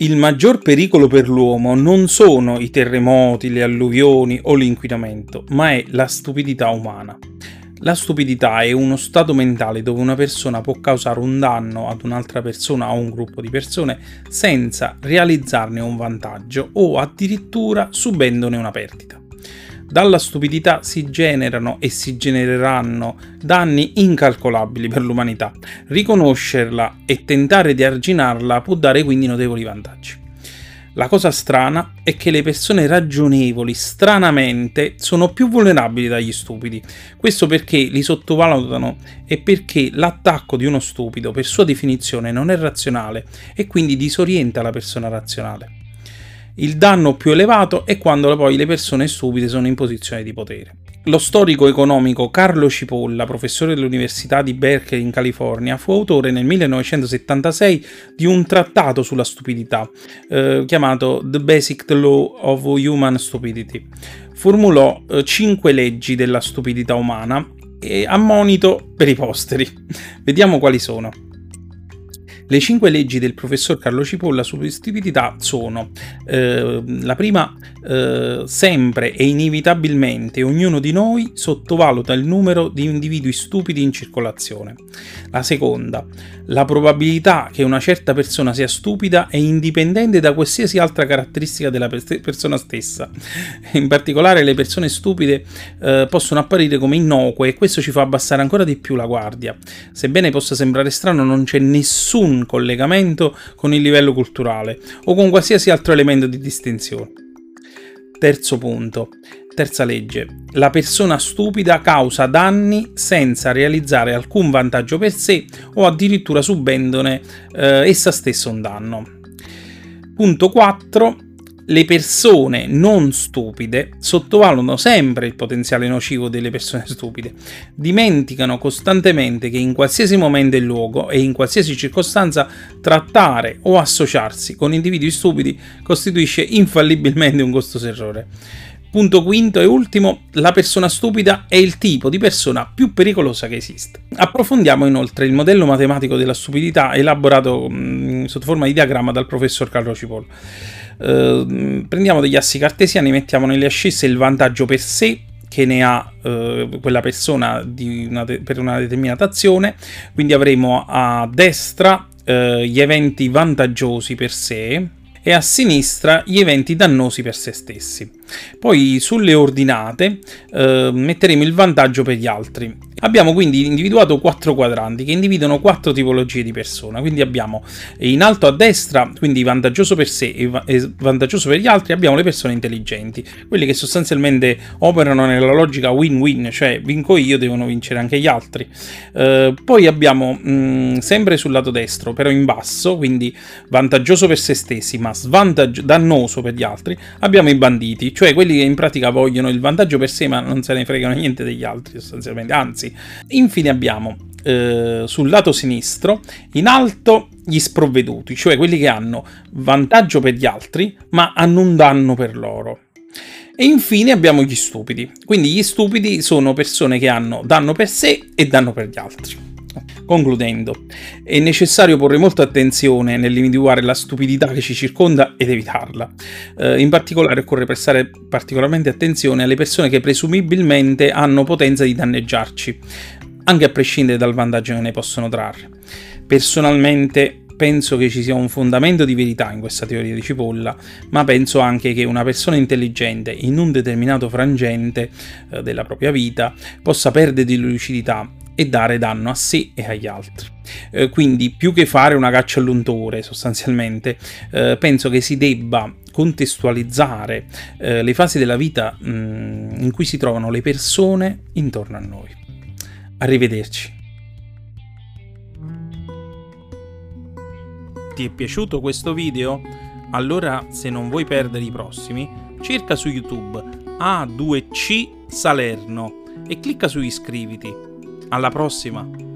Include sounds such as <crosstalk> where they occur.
Il maggior pericolo per l'uomo non sono i terremoti, le alluvioni o l'inquinamento, ma è la stupidità umana. La stupidità è uno stato mentale dove una persona può causare un danno ad un'altra persona o un gruppo di persone senza realizzarne un vantaggio o addirittura subendone una perdita. Dalla stupidità si generano e si genereranno danni incalcolabili per l'umanità. Riconoscerla e tentare di arginarla può dare quindi notevoli vantaggi. La cosa strana è che le persone ragionevoli, stranamente, sono più vulnerabili dagli stupidi. Questo perché li sottovalutano e perché l'attacco di uno stupido, per sua definizione, non è razionale e quindi disorienta la persona razionale. Il danno più elevato è quando poi le persone stupide sono in posizione di potere. Lo storico economico Carlo Cipolla, professore dell'Università di Berkeley in California, fu autore nel 1976 di un trattato sulla stupidità, eh, chiamato The Basic Law of Human Stupidity. Formulò eh, cinque leggi della stupidità umana e a monito per i posteri. <laughs> Vediamo quali sono. Le cinque leggi del professor Carlo Cipolla sull'istintività sono eh, la prima, eh, sempre e inevitabilmente ognuno di noi sottovaluta il numero di individui stupidi in circolazione. La seconda, la probabilità che una certa persona sia stupida è indipendente da qualsiasi altra caratteristica della persona stessa. In particolare le persone stupide eh, possono apparire come innocue e questo ci fa abbassare ancora di più la guardia. Sebbene possa sembrare strano, non c'è nessun collegamento con il livello culturale o con qualsiasi altro elemento di distinzione. Terzo punto. Terza legge. La persona stupida causa danni senza realizzare alcun vantaggio per sé o addirittura subendone eh, essa stessa un danno. Punto 4 le persone non stupide sottovalutano sempre il potenziale nocivo delle persone <laughs> stupide, dimenticano costantemente che in qualsiasi momento e luogo e in qualsiasi circostanza trattare o associarsi con individui stupidi costituisce infallibilmente un costoso errore. Punto quinto e ultimo, la persona stupida è il tipo di persona più pericolosa che esiste. Approfondiamo inoltre il modello matematico della stupidità elaborato mh, sotto forma di diagramma dal professor Carlo Cipolla. Uh, prendiamo degli assi cartesiani, mettiamo nelle ascisse il vantaggio per sé che ne ha uh, quella persona una per una determinata azione, quindi avremo a destra uh, gli eventi vantaggiosi per sé, e a sinistra gli eventi dannosi per se stessi. Poi sulle ordinate eh, metteremo il vantaggio per gli altri. Abbiamo quindi individuato quattro quadranti che individuano quattro tipologie di persona. Quindi abbiamo in alto a destra, quindi vantaggioso per sé e vantaggioso per gli altri, abbiamo le persone intelligenti, quelli che sostanzialmente operano nella logica win-win, cioè vinco io, devono vincere anche gli altri. Eh, poi abbiamo mh, mm, sempre sul lato destro, però in basso, quindi vantaggioso per se stessi, ma dannoso per gli altri, abbiamo i banditi, cioè quelli che in pratica vogliono il vantaggio per sé, ma non se ne fregano niente degli altri sostanzialmente, anzi Infine abbiamo eh, sul lato sinistro in alto gli sprovveduti, cioè quelli che hanno vantaggio per gli altri ma hanno un danno per loro. E infine abbiamo gli stupidi. Quindi gli stupidi sono persone che hanno danno per sé e danno per gli altri. Concludendo, è necessario porre molta attenzione nell'individuare la stupidità che ci circonda ed evitarla. Eh, in particolare occorre prestare particolarmente attenzione alle persone che presumibilmente hanno potenza di danneggiarci, anche a prescindere dal vantaggio che ne possono trarre. Personalmente penso che ci sia un fondamento di verità in questa teoria di cipolla, ma penso anche che una persona intelligente in un determinato frangente eh, della propria vita possa perdere di lucidità e dare danno a sé e agli altri. Eh, quindi più che fare una caccia all'untore sostanzialmente, eh, penso che si debba contestualizzare eh, le fasi della vita mh, mm, in cui si trovano le persone intorno a noi. Arrivederci. Ti è piaciuto questo video? Allora se non vuoi perdere i prossimi, cerca su YouTube A2C Salerno e clicca su iscriviti alla prossima!